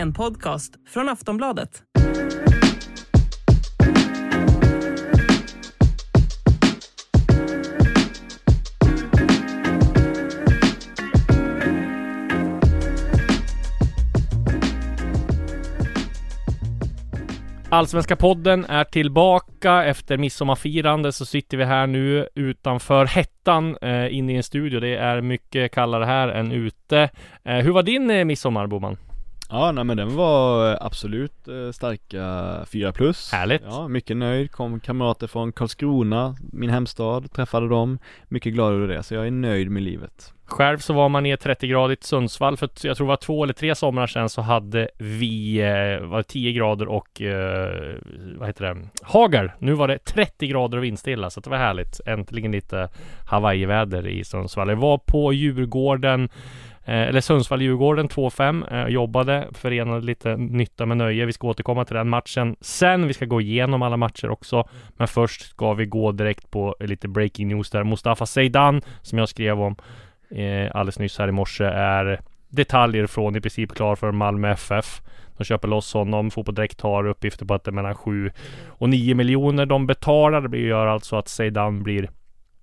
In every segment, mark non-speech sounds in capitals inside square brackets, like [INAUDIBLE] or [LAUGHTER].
En podcast från Aftonbladet. Allsvenska podden är tillbaka efter midsommarfirande så sitter vi här nu utanför hettan eh, inne i en studio. Det är mycket kallare här än ute. Eh, hur var din eh, midsommar Boman? Ja nej men den var absolut eh, starka 4 plus Härligt. Ja, mycket nöjd, kom kamrater från Karlskrona, min hemstad, träffade dem Mycket glad över det, så jag är nöjd med livet Själv så var man i ett 30-gradigt Sundsvall för jag tror det var två eller tre somrar sedan så hade vi eh, var det 10 grader och eh, vad heter det? Hagel. Nu var det 30 grader och vindstilla så det var härligt. Äntligen lite Hawaii-väder i Sundsvall. Jag var på Djurgården eh, Eh, eller Sundsvall-Djurgården 2-5 eh, Jobbade, förenade lite nytta med nöje. Vi ska återkomma till den matchen sen. Vi ska gå igenom alla matcher också. Men först ska vi gå direkt på lite breaking news där. Mustafa Zeidan, som jag skrev om eh, alldeles nyss här i morse är detaljer från i princip klar för Malmö FF. De köper loss honom. Fotboll Direkt har uppgifter på att det är mellan 7 och 9 miljoner de betalar. Det gör alltså att Zeidan blir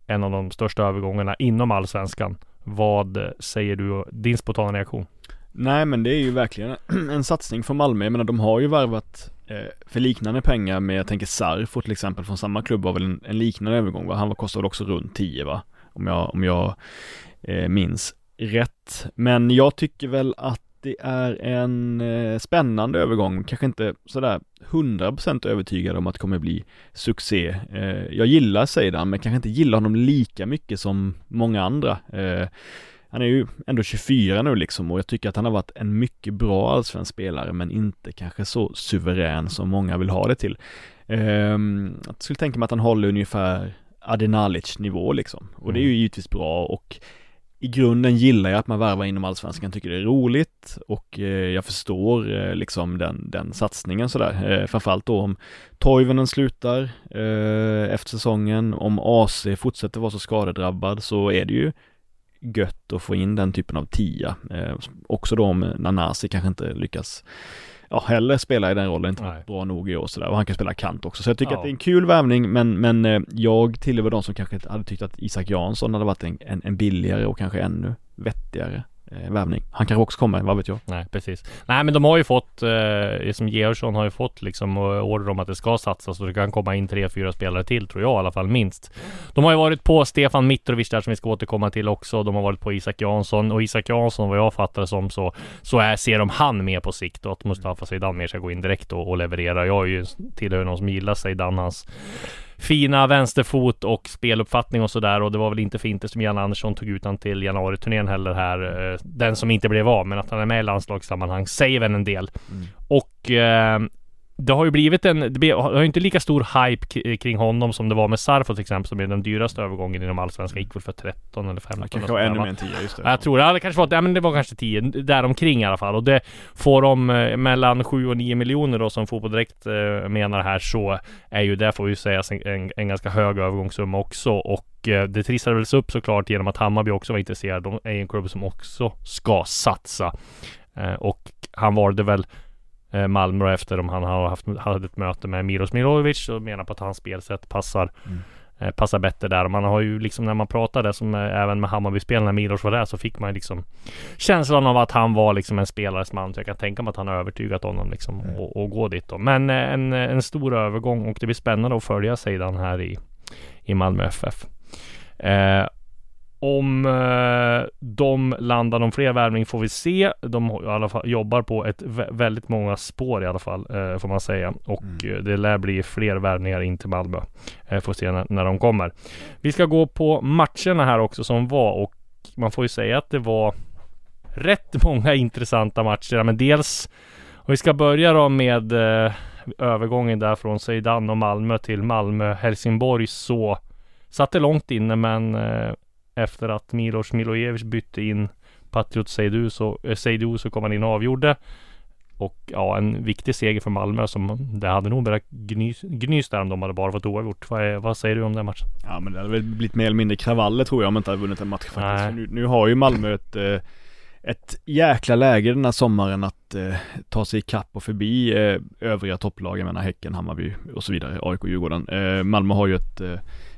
en av de största övergångarna inom allsvenskan. Vad säger du? Din spontana reaktion? Nej men det är ju verkligen [CLEARS THROAT] en satsning från Malmö, jag menar de har ju värvat eh, för liknande pengar med, jag tänker Sarfo till exempel från samma klubb var väl en, en liknande övergång va? Han var kostade också runt 10 va? Om jag, om jag eh, minns rätt. Men jag tycker väl att det är en eh, spännande övergång, kanske inte sådär 100% övertygad om att det kommer bli succé. Eh, jag gillar Seidan, men kanske inte gillar honom lika mycket som många andra. Eh, han är ju ändå 24 nu liksom och jag tycker att han har varit en mycket bra allsvensk spelare men inte kanske så suverän som många vill ha det till. Ehm, jag skulle tänka mig att han håller ungefär Adenalic nivå liksom och det är ju givetvis bra och i grunden gillar jag att man värvar inom allsvenskan, tycker det är roligt och eh, jag förstår eh, liksom den, den satsningen sådär. Eh, framförallt då om Toivonen slutar eh, efter säsongen, om AC fortsätter vara så skadedrabbad så är det ju gött att få in den typen av tia. Eh, också då om Nanasi kanske inte lyckas ja, heller spela i den rollen, inte Nej. bra nog i år sådär. Och han kan spela kant också. Så jag tycker Ja. att det är en kul värvning, men, men eh, jag tillhör de som kanske hade tyckt att Isak Jansson hade varit en, en, en billigare och kanske ännu vettigare eh, värvning. Han kanske också kommer, vad vet jag. Nej, precis. Nej, men de har ju fått, eh, som Georgsson har ju fått liksom eh, order om att det ska satsas och det kan komma in tre, fyra spelare till tror jag i alla fall minst. De har ju varit på Stefan Mitrovic där som vi ska återkomma till också. De har varit på Isak Jansson och Isak Jansson vad jag fattar det som så, så är, ser de han med på sikt och att Mustafa Zeidan mer ska gå in direkt och, och leverera. Jag är ju tillhör någon som gillar Zeidan, hans fina vänsterfot och speluppfattning och sådär och det var väl inte för inte som Jan Andersson tog ut han till januariturnén heller här. eh, Den som inte blev av, men att han är med i landslagssammanhang säger väl en del. Och eh, det har ju blivit en, det har ju inte lika stor hype kring honom som det var med Sarfo till exempel som är den dyraste övergången inom allsvenskan. Gick väl för 13 eller 15. Han och kanske var ännu mer än 10, just det. Ja, Jag tror det. Det kanske var, ja, men det var kanske 10, däromkring i alla fall. Och det får de eh, mellan 7 och 9 miljoner då som Fotboll Direkt eh, menar här så är ju det får ju sägas en, en, en ganska hög övergångssumma också. Och eh, det trissades upp såklart genom att Hammarby också var intresserad. De är en klubb som också ska satsa. Och han valde väl Malmö då efter om han har haft, hade ett möte med Milos Milovic och menar på att hans spelsätt passar eh, passar bättre där. Man har ju liksom när man pratade som eh, även med Hammarby-spelarna Milos var där så fick man liksom känslan av att han var liksom en spelares man. Så jag kan tänka mig att han har övertygat honom liksom och, och gå dit då. Men eh, en, en stor övergång och det blir spännande att följa sidan här i, i Malmö FF. Eh, om eh, de landar någon fler värvning får vi se. De i alla fall jobbar på ett vä väldigt många spår i alla fall eh, får man säga. Och mm. det lär bli fler värvningar in till Malmö. Eh, får se när, när de kommer. Vi ska gå på matcherna här också som var och man får ju säga att det var rätt många intressanta matcher. Men dels om vi ska börja då med eh, övergången där från Zeidan och Malmö till Malmö-Helsingborg så satt det långt inne men eh, efter att Milos Milojevic bytte in Patriot Seydou så, Seydou så kom han in och avgjorde. Och ja, en viktig seger för Malmö som det hade nog börjat gnys, gnys där om de hade bara fått oavgjort. Vad, vad säger du om den matchen? Ja men det hade väl blivit mer eller mindre kravaller tror jag om man inte hade vunnit en match faktiskt. Nu, nu, har ju Malmö ett eh, ett jäkla läge den här sommaren att eh, ta sig ikapp och förbi eh, övriga topplag, jag menar Häcken, Hammarby och så vidare, AIK och Djurgården. Eh, Malmö har ju ett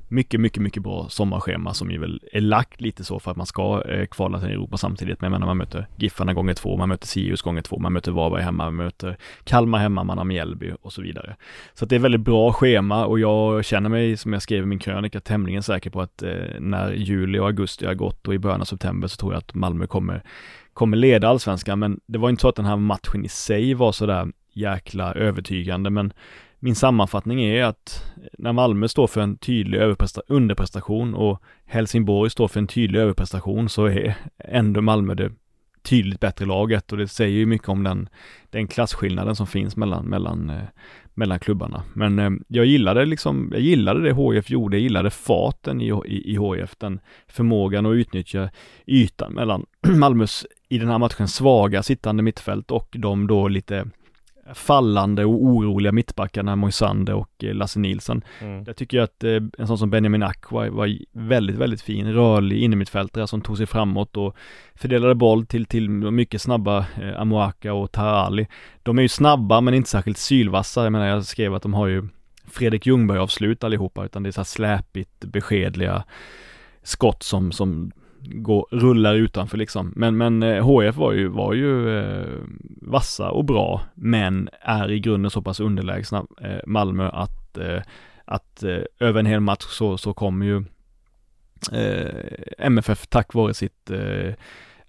mycket, mycket, mycket bra sommarschema som ju väl är lagt lite så för att man ska eh, kvala till Europa samtidigt. Men jag menar man möter Giffarna gånger två, man möter Sirius gånger två, man möter Varberg hemma, man möter Kalmar hemma, man har Mjällby och så vidare. Så att det är väldigt bra schema och jag känner mig, som jag skrev i min krönika, tämligen säker på att eh, när juli och augusti har gått och i början av september så tror jag att Malmö kommer kommer leda allsvenskan, men det var inte så att den här matchen i sig var sådär jäkla övertygande, men min sammanfattning är att när Malmö står för en tydlig underprestation och Helsingborg står för en tydlig överprestation så är ändå Malmö det tydligt bättre laget och det säger ju mycket om den, den klasskillnaden som finns mellan, mellan, eh, mellan klubbarna. Men eh, jag gillade liksom, jag gillade det HF gjorde, jag gillade farten i, i, i HF, den förmågan att utnyttja ytan mellan [CLEARS THROAT] Malmös i den här matchen svaga sittande mittfält och de då lite fallande och oroliga mittbackarna Moisander och eh, Lasse Nilsson. Mm. Jag tycker att eh, en sån som Benjamin Ack var, var väldigt, väldigt fin, rörlig innermittfältare som tog sig framåt och fördelade boll till, till mycket snabba eh, Amoaka och Tarali. De är ju snabba men inte särskilt sylvassa. Jag menar, jag skrev att de har ju Fredrik Ljungberg avslut allihopa, utan det är så här släpigt, beskedliga skott som, som går, rullar utanför liksom. Men, men eh, HF var ju, var ju eh, vassa och bra, men är i grunden så pass underlägsna eh, Malmö att, eh, att eh, över en hel match så, så kommer ju eh, MFF tack vare sitt eh,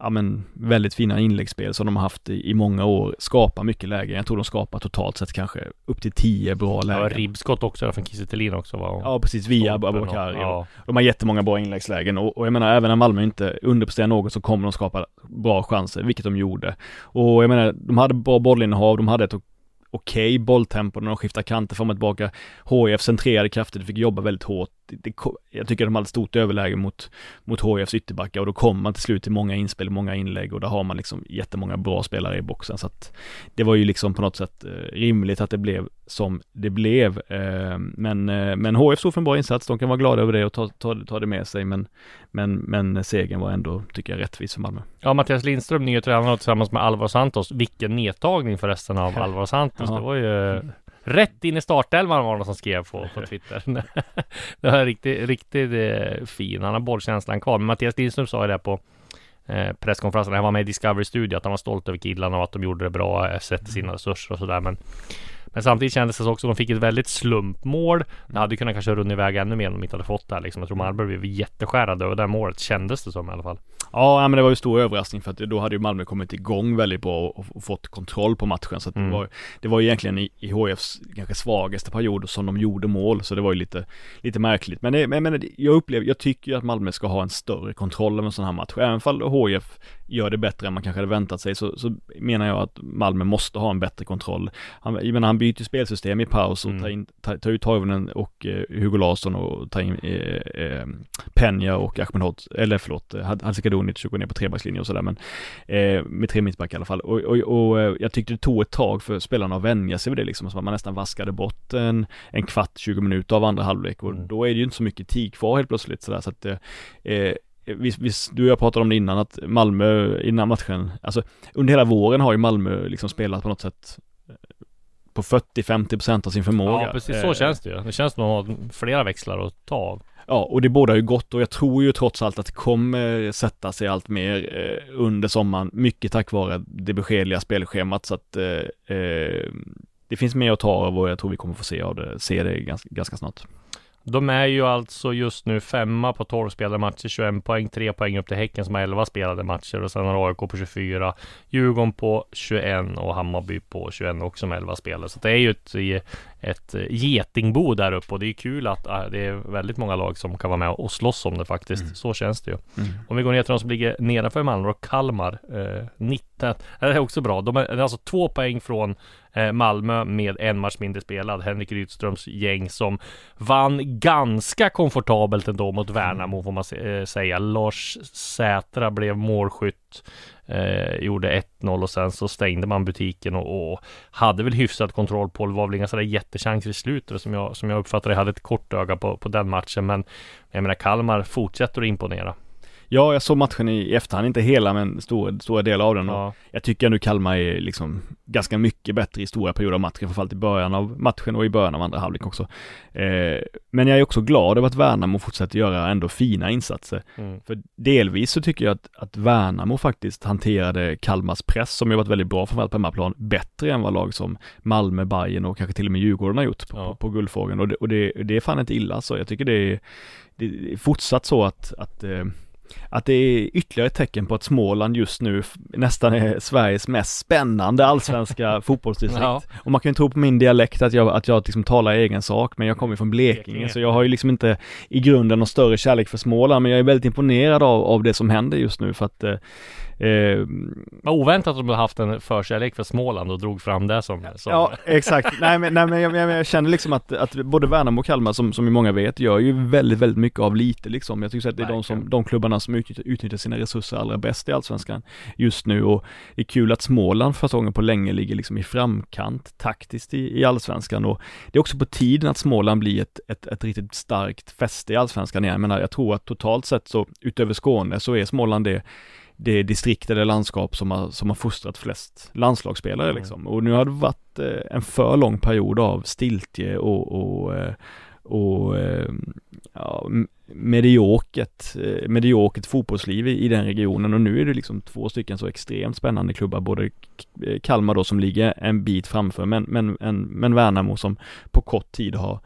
ja men väldigt fina inläggsspel som de har haft i, i många år, skapar mycket lägen. Jag tror de skapar totalt sett kanske upp till tio bra lägen. Ja, ribbskott också från Kiese också var Ja, precis, via Abubakar. Ja. De har jättemånga bra inläggslägen och, och jag menar även när Malmö inte underpresterar något så kommer de skapa bra chanser, vilket de gjorde. Och jag menar, de hade bra bollinnehav, de hade ett okej okay bolltempo när de skiftade kanter fram och tillbaka. HIF centrerade kraftigt, fick jobba väldigt hårt det, jag tycker de hade stort överläge mot, mot HIFs ytterbackar och då kommer man till slut till många inspel, många inlägg och där har man liksom jättemånga bra spelare i boxen så att det var ju liksom på något sätt eh, rimligt att det blev som det blev. Eh, men, eh, men HIF stod för en bra insats, de kan vara glada över det och ta, ta, ta det med sig men, men, men segern var ändå, tycker jag, rättvis för Malmö. Ja, Mattias Lindström, nya tränare tillsammans med Alvaro Santos. Vilken nedtagning förresten av Alvaro Santos. Det var ju Rätt in i startelvan var det någon som skrev på, på Twitter. [LAUGHS] det var riktigt, riktigt eh, fin. Han har bollkänslan kvar. Men Mattias Lindström sa ju det på eh, presskonferensen. Han var med i Discovery Studio att han var stolt över killarna och att de gjorde det bra, eh, sätter sina resurser och sådär. Men men samtidigt kändes det också att de fick ett väldigt slumpmål. Det hade kunnat kanske runnit iväg ännu mer om de inte hade fått det här liksom. Jag tror Malmö blev jätteskärrade över det målet kändes det som i alla fall. Ja, men det var ju stor överraskning för att då hade ju Malmö kommit igång väldigt bra och, och fått kontroll på matchen. Så att mm. det, var, det var egentligen i, i HFs kanske svagaste period som de gjorde mål. Så det var ju lite, lite märkligt. Men, det, men, men jag upplever, jag tycker ju att Malmö ska ha en större kontroll över en sån här match. Även fall HF gör det bättre än man kanske hade väntat sig så, så menar jag att Malmö måste ha en bättre kontroll. Han, jag menar, han byter spelsystem i paus och mm. tar, in, tar, tar ut Toivonen och eh, Hugo Larsson och tar in eh, eh, Penja och Ahmed Hot, eller förlåt, Hadzikadunic och går ner på trebackslinjen och sådär men eh, med tre mittbackar i alla fall. Och, och, och, eh, jag tyckte det tog ett tag för spelarna att vänja sig vid det liksom, så att man nästan vaskade bort en, en kvart, 20 minuter av andra halvlek och mm. då är det ju inte så mycket tid kvar helt plötsligt sådär så att Visst, visst, du och jag pratade om det innan att Malmö innan matchen, alltså under hela våren har ju Malmö liksom spelat på något sätt eh, på 40-50% av sin förmåga. Ja precis så eh, känns det ju. Det känns som att de har flera växlar att ta av. Ja, och det båda ju gott och jag tror ju trots allt att det kommer sätta sig allt mer eh, under sommaren, mycket tack vare det beskedliga spelschemat så att eh, det finns mer att ta av och jag tror vi kommer få se av det, se det ganska, ganska snart. De är ju alltså just nu femma på 12 spelade matcher, 21 poäng, 3 poäng upp till Häcken som har 11 spelade matcher och sen har AIK på 24, Djurgården på 21 och Hammarby på 21 också med 11 spelare. Så det är ju ett, ett getingbo där uppe och det är kul att äh, det är väldigt många lag som kan vara med och slåss om det faktiskt. Mm. Så känns det ju. Mm. Om vi går ner till de som ligger nedanför Malmö och Kalmar, eh, 19, det är också bra. De är alltså två poäng från Eh, Malmö med en match mindre spelad. Henrik Rydströms gäng som vann ganska komfortabelt ändå mot Värnamo får man eh, säga. Lars Sätra blev målskytt. Eh, gjorde 1-0 och sen så stängde man butiken och, och, hade väl hyfsat kontroll på det. var väl inga sådär jättechanser i slutet som jag, som jag uppfattade. Jag hade ett kort öga på, på den matchen men jag menar Kalmar fortsätter att imponera. Ja, jag såg matchen i efterhand, inte hela men stora, stora delar av den. Ja. Jag tycker ändå Kalmar är liksom ganska mycket bättre i stora perioder av matchen, framförallt i början av matchen och i början av andra halvlek också. Eh, men jag är också glad över att Värnamo fortsätter göra ändå fina insatser. Mm. För delvis så tycker jag att, att Värnamo faktiskt hanterade Kalmars press, som ju varit väldigt bra framförallt på hemmaplan, bättre än vad lag som Malmö, Bayern och kanske till och med Djurgården har gjort på, ja. på, på guldfrågan. Och, det, och det, det är fan inte illa så. Jag tycker det är, det är fortsatt så att, att eh, att det är ytterligare ett tecken på att Småland just nu nästan är Sveriges mest spännande allsvenska [LAUGHS] fotbollsdistrikt. Ja. Och man kan ju tro på min dialekt att jag, att jag liksom talar egen sak, men jag kommer från Blekinge, Blekinge, så jag har ju liksom inte i grunden någon större kärlek för Småland, men jag är väldigt imponerad av, av det som händer just nu för att eh, Eh, oväntat att de haft en förkärlek för Småland och drog fram det som, som... Ja, exakt. nej men, nej, men jag, jag, jag, känner liksom att, att både Värnamo och Kalmar som, som många vet gör ju väldigt, väldigt mycket av lite liksom. Jag tycker att det är de, som, de klubbarna som utnyttjar, utnyttjar sina resurser allra bäst i Allsvenskan just nu och det är kul att Småland för första gången på länge ligger liksom i framkant taktiskt i, i Allsvenskan och det är också på tiden att Småland blir ett, ett, ett riktigt starkt fäste i Allsvenskan igen. Jag menar, jag tror att totalt sett så utöver Skåne så är Småland det det distrikt eller landskap som har, som har fostrat flest landslagsspelare mm. liksom. Och nu har det varit eh, en för lång period av stiltje och, och, eh, och eh, ja, mediokert, mediokert fotbollsliv i, i, den regionen och nu är det liksom två stycken så extremt spännande klubbar, både Kalmar då som ligger en bit framför men, men, en, men Värnamo som på kort tid har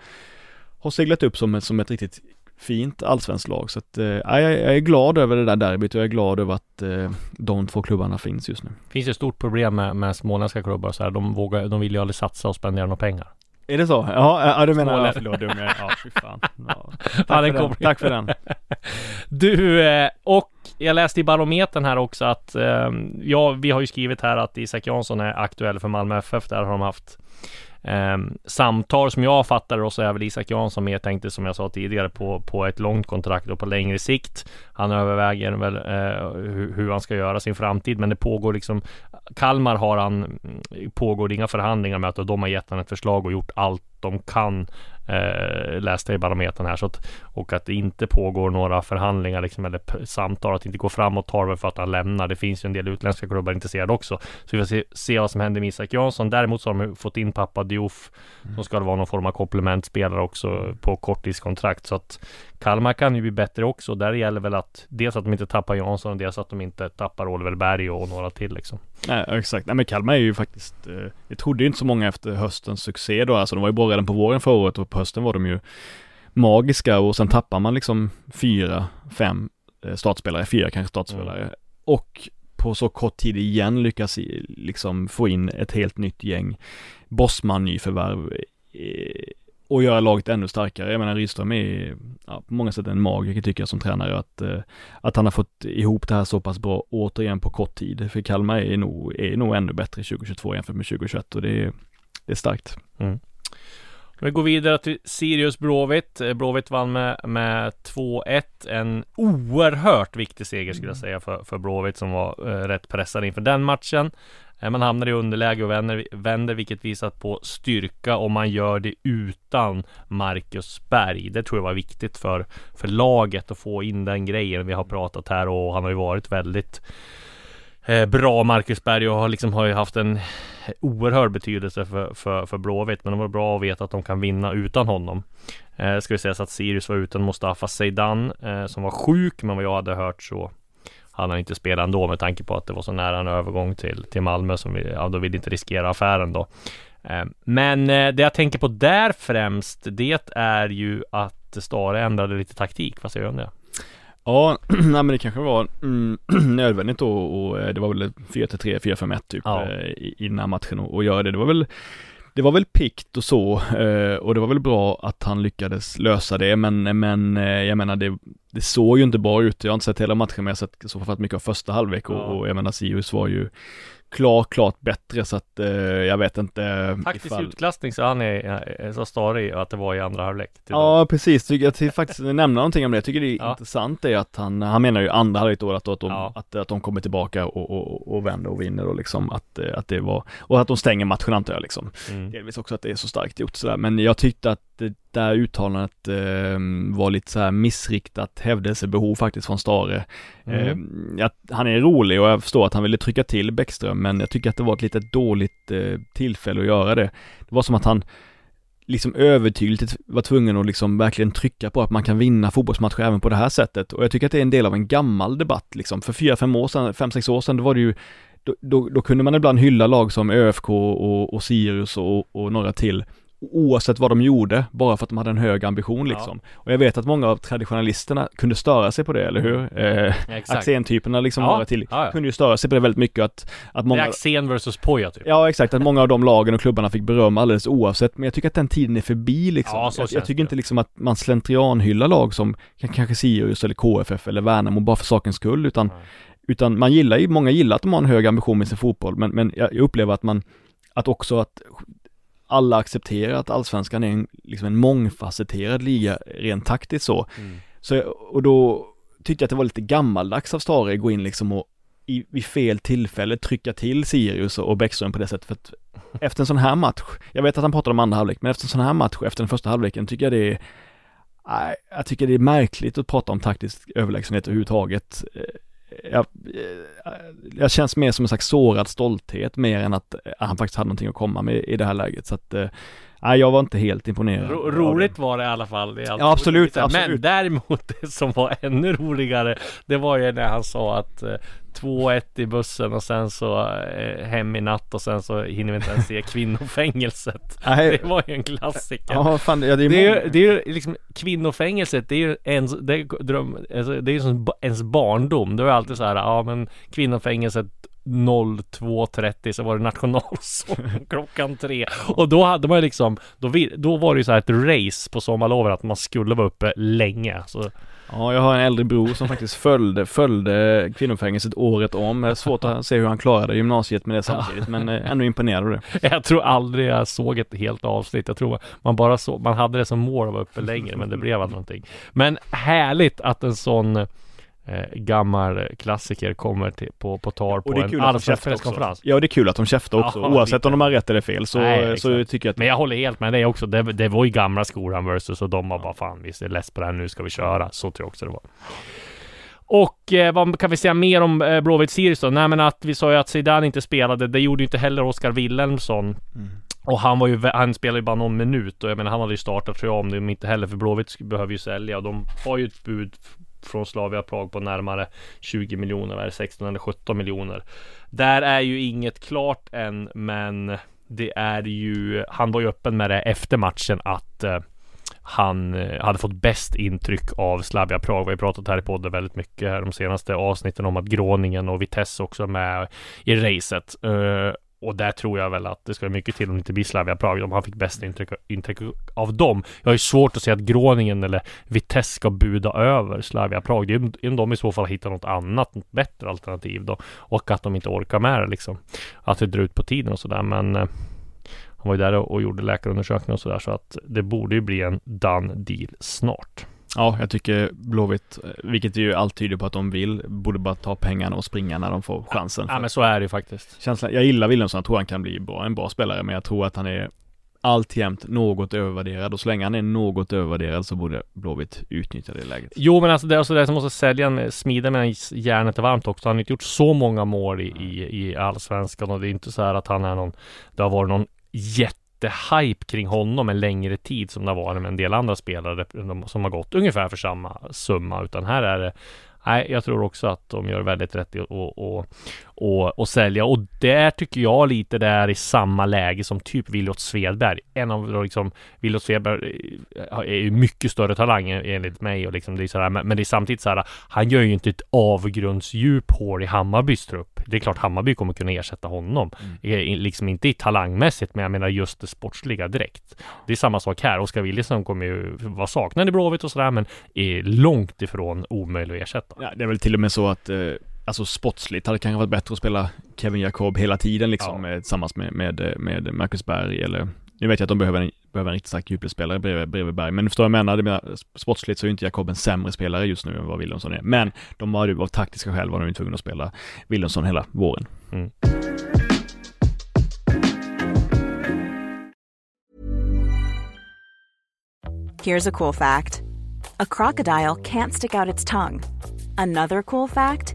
har seglat upp som, som ett riktigt fint allsvenskt lag. Så att, eh, jag, jag är glad över det där derbyt och jag är glad över att eh, de två klubbarna finns just nu. Finns det ett stort problem med, med småländska klubbar så här, de vågar, de vill ju aldrig satsa och spendera några pengar. Är det så? Ja, ja du menar, ja, förlåt dum jag Ja, fy fan. Ja. [LAUGHS] Tack, ja, för den. Tack för den. [LAUGHS] Du, eh, och jag läste i Barometern här också att, eh, ja, vi har ju skrivit här att Isak Jansson är aktuell för Malmö FF. Där har de haft eh, samtal som jag fattar och så är väl Isak Jansson mer tänkte som jag sa tidigare på, på ett långt kontrakt och på längre sikt. Han överväger väl eh, hur, hur, han ska göra sin framtid men det pågår liksom Kalmar har han pågår inga förhandlingar med att de har gett han ett förslag och gjort allt de kan eh, läste i Barometern här så att, och att det inte pågår några förhandlingar liksom, eller samtal, att det inte går framåt tar väl för att han lämnar. Det finns ju en del utländska klubbar intresserade också. Så vi får se, se vad som händer med Isak Jansson. Däremot så har de fått in pappa Diouf mm. som ska vara någon form av komplementspelare också på korttidskontrakt. Så att Kalmar kan ju bli bättre också. Där gäller väl att dels att de inte tappar Jansson och dels att de inte tappar Oliver Berg och några till liksom. Nej, exakt. Nej, men Kalmar är ju faktiskt, eh, jag trodde ju inte så många efter höstens succé då, alltså de var ju bra redan på våren förra året och på hösten var de ju magiska och sen tappar man liksom fyra, fem eh, startspelare, fyra kanske startspelare. Mm. Och på så kort tid igen lyckas liksom få in ett helt nytt gäng Bosman nyförvärv eh, och göra laget ännu starkare. Jag menar Rydström är ja, på många sätt en magiker tycker jag som tränare att, eh, att han har fått ihop det här så pass bra återigen på kort tid. För Kalmar är nog, är nog ännu bättre 2022 jämfört med 2021 och det är, det är starkt. Mm. Vi går vidare till Sirius Blåvitt. Eh, Blåvitt vann med, med 2-1. En oerhört viktig seger skulle jag säga för, för Blåvitt som var eh, rätt pressad inför den matchen. Eh, man hamnar i underläge och vänder, vänder vilket visar på styrka och man gör det utan Marcus Berg. Det tror jag var viktigt för, för laget att få in den grejen. Vi har pratat här och han har ju varit väldigt Eh, bra Marcus Berg och har liksom har ju haft en oerhörd betydelse för, för, för Blåvitt. Men det var bra att veta att de kan vinna utan honom. Eh, ska vi säga så att Sirius var utan Mustafa Zeidan eh, som var sjuk, men vad jag hade hört så han har inte spelat ändå med tanke på att det var så nära en övergång till, till Malmö som vi, ja, då vill inte riskera affären då. Eh, men eh, det jag tänker på där främst, det är ju att att Stare ändrade lite taktik, vad säger du om det? Ja, [CLEARS THROAT] nej men det kanske var mm, [CLEARS THROAT] nödvändigt då och eh, det var väl 4-3, 4-5-1 typ Ja. eh, i, i den här matchen och, och göra det. Det var väl det var väl pikt och så eh, och det var väl bra att han lyckades lösa det men, men jag menar det, det såg ju inte bra ut. Jag har inte sett hela matchen men jag har sett så fått mycket av första halvlek och, Ja. och jag menar Sirius var ju klart, klart bättre så att eh, jag vet inte Taktisk utklassning så han är, så Stare i att det var i andra halvlek. till Ja precis, tycker jag till faktiskt nämna någonting om det. Jag tycker det är Ja. intressant är att han, han menar ju andra halvlek då att, att, de, Ja. att, att de kommer tillbaka och, och, och vänder och vinner och liksom att, eh, att det var, och att de stänger matchen antar jag liksom. Mm. Delvis också att det är så starkt gjort sådär, men jag tyckte att det där uttalandet eh, var lite så här missriktat hävdelsebehov faktiskt från Stare. Mm. Eh, att han är rolig och jag förstår att han ville trycka till Bäckström, men jag tycker att det var ett lite dåligt eh, tillfälle att göra det. Det var som att han liksom övertydligt var tvungen att liksom verkligen trycka på att man kan vinna fotbollsmatcher även på det här sättet. Och jag tycker att det är en del av en gammal debatt liksom. För fyra, fem år sedan, fem, sex år sedan, då var det ju då, då, då kunde man ibland hylla lag som ÖFK och, och Sirius och, och några till oavsett vad de gjorde, bara för att de hade en hög ambition liksom. Och jag vet att många av traditionalisterna kunde störa sig på det, eller hur? Eh. Axén-typerna liksom, Ja, några till, ja, ja. kunde ju störa sig på det väldigt mycket att, att många... Axén versus Poja typ. Ja exakt, att många av de lagen och klubbarna fick beröm alldeles oavsett, men jag tycker att den tiden är förbi liksom. Ja, så jag, jag tycker det. inte liksom att man slentrianhyllar lag som kanske Sirius eller KFF eller Värnamo bara för sakens skull, utan, utan man gillar ju, många gillar att de har en hög ambition med sin fotboll, men, men jag, jag upplever att man, att också att alla accepterar att allsvenskan är en, liksom en mångfacetterad liga rent taktiskt så. Mm. så och då tyckte jag att det var lite gammaldags av Stare att gå in liksom och i, vid fel tillfälle trycka till Sirius och Bäckström på det sättet för att efter en sån här match, jag vet att han pratade om andra halvlek, men efter en sån här match, efter den första halvleken, tycker jag det är jag tycker det är märkligt att prata om taktisk överlägsenhet överhuvudtaget. Jag, eh, jag känns mer som en slags sårad stolthet mer än att han faktiskt hade någonting att komma med i det här läget. Så att, eh, nej, jag var inte helt imponerad. Ro- roligt var det i alla fall. Det Ja, absolut, roligt. Men absolut. däremot det som var ännu roligare Det var ju när han sa att eh, 2-1 i bussen och sen så eh, hem i natt och sen så hinner vi inte ens se [LAUGHS] kvinnofängelset. Nej. Det var ju en klassiker. Ja, fan, ja, det är, Det är, ju, det är ju liksom kvinnofängelset, det är ju ens, det är, dröm, alltså, det är ju som ens barndom. Det var alltid så här, ja men kvinnofängelset 02.30 så var det nationalsång klockan tre och då hade man ju liksom då, vi, då var det ju så här ett race på sommarloven att man skulle vara uppe länge så Ja, jag har en äldre bror som faktiskt följde, följde kvinnofängelset året om. Det är svårt att se hur han klarade gymnasiet med det samtidigt, men eh, ändå imponerad av det. [LAUGHS] Jag tror aldrig jag såg ett helt avsnitt. Jag tror man bara så, man hade det som mål att vara uppe längre, men det blev aldrig någonting. Men härligt att en sån eh, gammal klassiker kommer till, på, på tal på en allsvensk presskonferens. Ja, det är kul att de käftar också. Ja, [LAUGHS] Oavsett lite. om de har rätt eller fel så, Nej, så tycker jag att Men jag håller helt med dig också. Det, det var ju gamla skolan versus och de var bara fan vi är less på det här, nu ska vi köra. Så tror jag också det var. Och eh, vad kan vi säga mer om eh, Blåvitt Sirius då? Nej men att vi sa ju att Zidane inte spelade. Det gjorde ju inte heller Oskar Wilhelmsson. Och han var ju, han spelade ju bara någon minut och jag menar han hade ju startat tror jag om det men inte heller för Blåvitt behöver ju sälja och de har ju ett bud från Slavia Prag på närmare 20 miljoner, vad är det, 16 eller 17 miljoner. Där är ju inget klart än men det är ju, han var ju öppen med det efter matchen att eh, han eh, hade fått bäst intryck av Slavia Prag. Vi har ju pratat här i podden väldigt mycket här de senaste avsnitten om att Groningen och Vitesse också är med i racet. Eh, och där tror jag väl att det ska mycket till om det inte blir Slavia Prag. Om han fick bästa intryck, intryck av dem. Jag har ju svårt att se att Groningen eller Vitesse ska buda över Slavia Prag. Det är ju om de i så fall hittar något annat, något bättre alternativ då. Och att de inte orkar med det liksom. Att det drar ut på tiden och sådär. Men eh, han var ju där och, och gjorde läkarundersökningar och sådär. Så att det borde ju bli en done deal snart. Ja, jag tycker Blåvitt, eh, vilket ju allt tyder på att de vill, borde bara ta pengarna och springa när de får chansen. Ja men så är det ju faktiskt. Känslan, jag gillar Wilhelmsson, jag tror han kan bli bra, en bra spelare, men jag tror att han är alltjämt något övervärderad och så länge han är något övervärderad så borde Blåvitt utnyttja det läget. Jo men alltså det är också det som måste sälja en smida medan järnet är varmt också. Han har inte gjort så många mål i, i, i allsvenskan och det är inte så här att han är någon Det har varit någon jättehype kring honom en längre tid som det har varit med en del andra spelare som har gått ungefär för samma summa. Utan här är det nej, jag tror också att de gör väldigt rätt i att och, och, sälja. Och där tycker jag lite det är i samma läge som typ Williot Svedberg. En av liksom, Williot Svedberg eh, är ju mycket större talang enligt mig och liksom det är sådär, men, men det är samtidigt så här, han gör ju inte ett avgrundsdjup hål i Hammarbys trupp. Det är klart Hammarby kommer kunna ersätta honom. Mm. Liksom inte i talangmässigt, men jag menar just det sportsliga direkt. Det är samma sak här. Oskar Wilhelmsson kommer ju vara saknad i Blåvitt och sådär, men är långt ifrån omöjlig att ersätta. Ja, det är väl till och med så att eh, Alltså sportsligt hade det kanske varit bättre att spela Kevin Jacob hela tiden liksom ja. tillsammans med, med, med Marcus Berg eller Nu vet jag att de behöver en, behöver en riktigt stark djupledsspelare bredvid, bredvid Berg Men du förstår vad jag menar, det menar sportsligt så är inte Jacob en sämre spelare just nu än vad Wilhelmsson är Men de var ju av taktiska skäl var de ju tvungna att spela Wilhelmsson hela våren mm. Here's a cool fact A crocodile can't stick out its tongue Another cool fact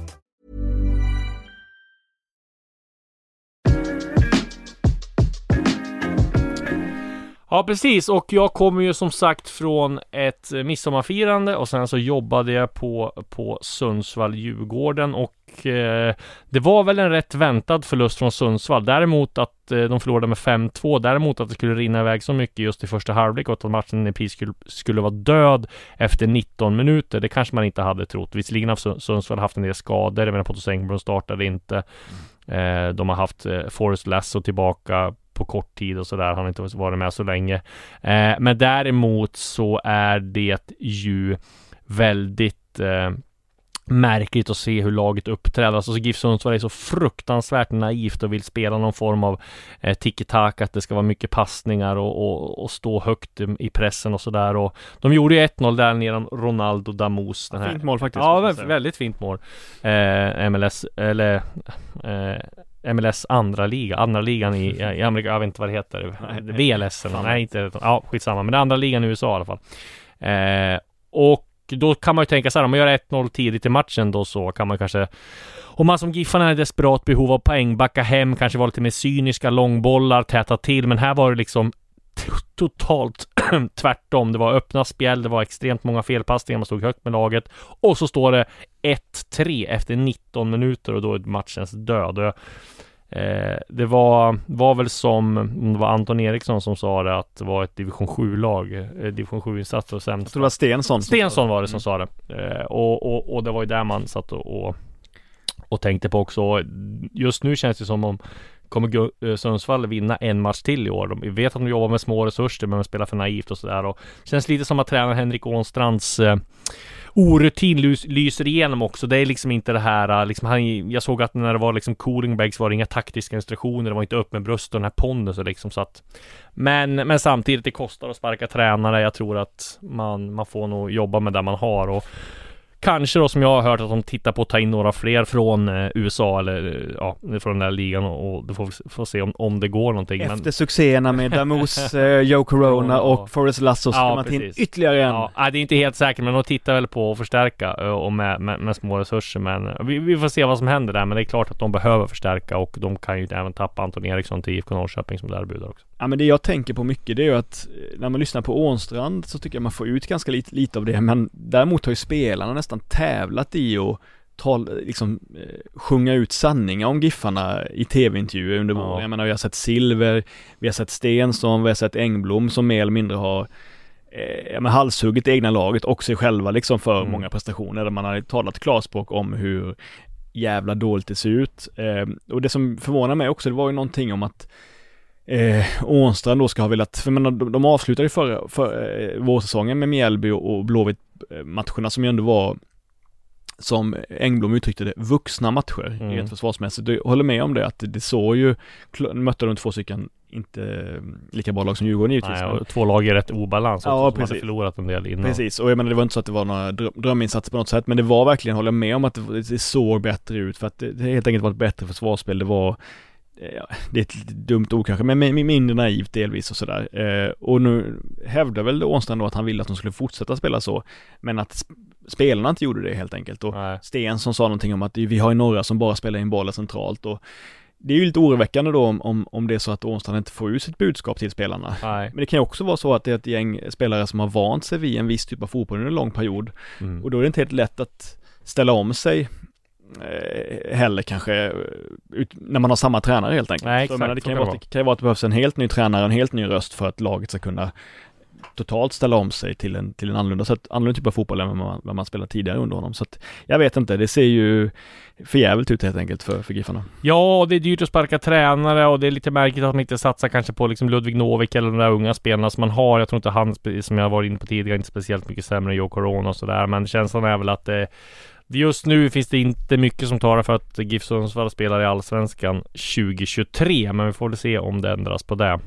Ja precis och jag kommer ju som sagt från ett midsommarfirande och sen så jobbade jag på, på Sundsvall Djurgården och eh, det var väl en rätt väntad förlust från Sundsvall. Däremot att eh, de förlorade med 5-2. Däremot att det skulle rinna iväg så mycket just i första halvlek och att matchen i pris skulle, skulle vara död efter 19 minuter. Det kanske man inte hade trott. Visserligen har Sundsvall haft en del skador. Jag menar Pontus Engblom startade inte. Eh, de har haft eh, Forrest Lasso tillbaka på kort tid och sådär. Han har inte varit med så länge. Eh, men däremot så är det ju väldigt eh, märkligt att se hur laget uppträder. Alltså GIF Sundsvall är så fruktansvärt naivt och vill spela någon form av eh, tiki-taka, att det ska vara mycket passningar och, och, och stå högt i pressen och sådär. Och de gjorde ju 1-0 där nere Ronaldo Damus. Den här. Fint mål faktiskt. Ja, väldigt, väldigt fint mål. Eh, MLS, eller eh, MLS andra liga, andra ligan i, [LAUGHS] i Amerika, jag vet inte vad det heter. VLS eller nej, inte, ja skitsamma. Men det andra ligan i USA i alla fall. Eh, och då kan man ju tänka så här, om man gör 1-0 tidigt i matchen då så kan man kanske om man som Giffarna är i desperat behov av poäng, backa hem, kanske vara lite mer cyniska, långbollar, täta till. Men här var det liksom totalt [CLEARS THROAT] tvärtom. Det var öppna spjäll, det var extremt många felpassningar, man stod högt med laget. Och så står det 1-3 efter 19 minuter och då är matchens död. Eh, det var, var väl som, det var Anton Eriksson som sa det att det var ett division 7-lag, eh, division 7-insats och sämst. Jag tror det var Stensson. Stensson var det som mm. sa det. Eh, och, och, och det var ju där man satt och, och, och tänkte på också. Just nu känns det som om kommer eh, Sundsvall vinna en match till i år. De vet att de jobbar med små resurser, men de spelar för naivt och sådär. Och känns lite som att tränaren Henrik Ånstrands eh, orutin lys, lyser igenom också. Det är liksom inte det här, eh, liksom han, jag såg att när det var liksom cooling bags var det inga taktiska instruktioner, det var inte upp med bröst och den här pondusen liksom så att Men, men samtidigt, det kostar att sparka tränare. Jag tror att man, man får nog jobba med det man har och Kanske då som jag har hört att de tittar på att ta in några fler från eh, USA eller ja, från den där ligan och, och då får vi får se om, om det går någonting. Efter men... succéerna med [LAUGHS] Damus, eh, Joe Corona och Forrest Lasso ska ja, man ta in ytterligare en. Ja, det är inte helt säkert men de tittar väl på att förstärka eh, och med, med, med små resurser men eh, vi, vi, får se vad som händer där men det är klart att de behöver förstärka och de kan ju även tappa Anton Eriksson till IFK Norrköping som erbjuder också. Ja men det jag tänker på mycket det är ju att när man lyssnar på Ånstrand så tycker jag man får ut ganska lite, lite av det men däremot har ju spelarna nästan tävlat i att tal, liksom eh, sjunga ut sanningar om Giffarna i tv-intervjuer under våren. Ja. Jag menar vi har sett Silver, vi har sett Stensson, vi har sett Engblom som mer eller mindre har eh, men halshuggit det egna laget och sig själva liksom för mm. många prestationer där man har talat klarspråk om hur jävla dåligt det ser ut. Eh, och det som förvånar mig också, det var ju någonting om att eh, Ånstrand då ska ha velat, för menar, de, de avslutade ju förra, för, eh, vårsäsongen med Mjällby och, och Blåvitt eh, som ju ändå var som Engblom uttryckte det, vuxna matcher mm. rent försvarsmässigt. Du håller med om det att det såg ju, mötte de två stycken inte mm, lika bra lag som Djurgården givetvis. Nej, och två lag i rätt obalans ja, också, precis. som hade förlorat en del innan. Precis, och jag menar det var inte så att det var några dröminsatser på något sätt, men det var verkligen, håller med om att det, det såg bättre ut för att det, det helt enkelt var ett bättre försvarsspel. Det var ja, det är ett dumt ord kanske, men mindre naivt delvis och sådär. Eh, och nu hävdar väl Ånstrand då att han ville att de skulle fortsätta spela så, men att spelarna inte gjorde det helt enkelt. Och Nej. Stensson sa någonting om att vi har ju några som bara spelar in bollen centralt och det är ju lite oroväckande då om, om, om det är så att Ånstrand inte får ut sitt budskap till spelarna. Nej. Men det kan ju också vara så att det är ett gäng spelare som har vant sig vid en viss typ av fotboll under en lång period. Mm. Och då är det inte helt lätt att ställa om sig eh, heller kanske eh, ut, när man har samma tränare helt enkelt. Nej, exakt, menar, det kan vara, det det kan ju vara att det behövs en helt ny tränare och en helt ny röst för att laget ska kunna totalt ställa om sig till en, till en annorlunda, sätt, annorlunda typ av fotboll än vad man, vad man spelat tidigare under honom. Så att jag vet inte, det ser ju förjävligt ut helt enkelt för, för Giffarna. Ja, det är dyrt att sparka tränare och det är lite märkligt att man inte satsar kanske på liksom Ludvig Novik eller de där unga spelarna som man har. Jag tror inte han, som jag var inne på tidigare, inte speciellt mycket sämre än Joe Corona och sådär. Men känslan är väl att det Just nu finns det inte mycket som talar för att GIF Sundsvall spelar i Allsvenskan 2023, men vi får väl se om det ändras på det.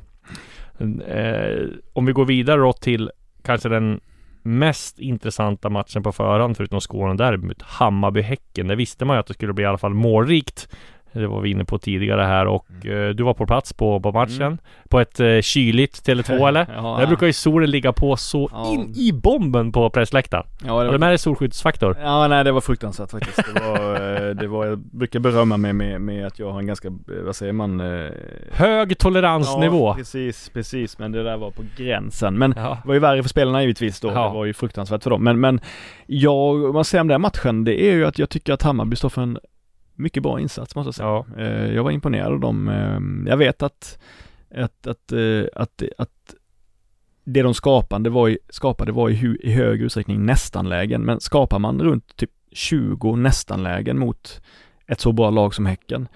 Eh, om vi går vidare då till kanske den mest intressanta matchen på förhand förutom Skåne derbyt Hammarby-Häcken. Det visste man ju att det skulle bli i alla fall målrikt. Det var vi inne på tidigare här och eh, du var på plats på, på matchen. Mm. På ett eh, kyligt Tele2 [LAUGHS] eller? Ja, Där brukar ju solen ligga på så Ja. in i bomben på pressläktaren. ja, Har det du med dig solskyddsfaktor? Ja, nej det var fruktansvärt faktiskt. Det var, eh, det var jag brukar berömma mig med, med att jag har en ganska, eh, vad säger man? eh, Hög toleransnivå. Ja, precis, precis. Men det där var på gränsen. Men Ja. det var ju värre för spelarna givetvis då. Ja. Det var ju fruktansvärt för dem. Men, men jag, man säger om den matchen, det är ju att jag tycker att Hammarby står för en mycket bra insats måste jag säga. Ja. Eh, Jag var imponerad av dem. Eh, Jag vet att, att, att, eh, att, att det de skapade var i, skapade var i, hu, i hög utsträckning nästanlägen, men skapar man runt typ 20 nästanlägen mot ett så bra lag som Häcken,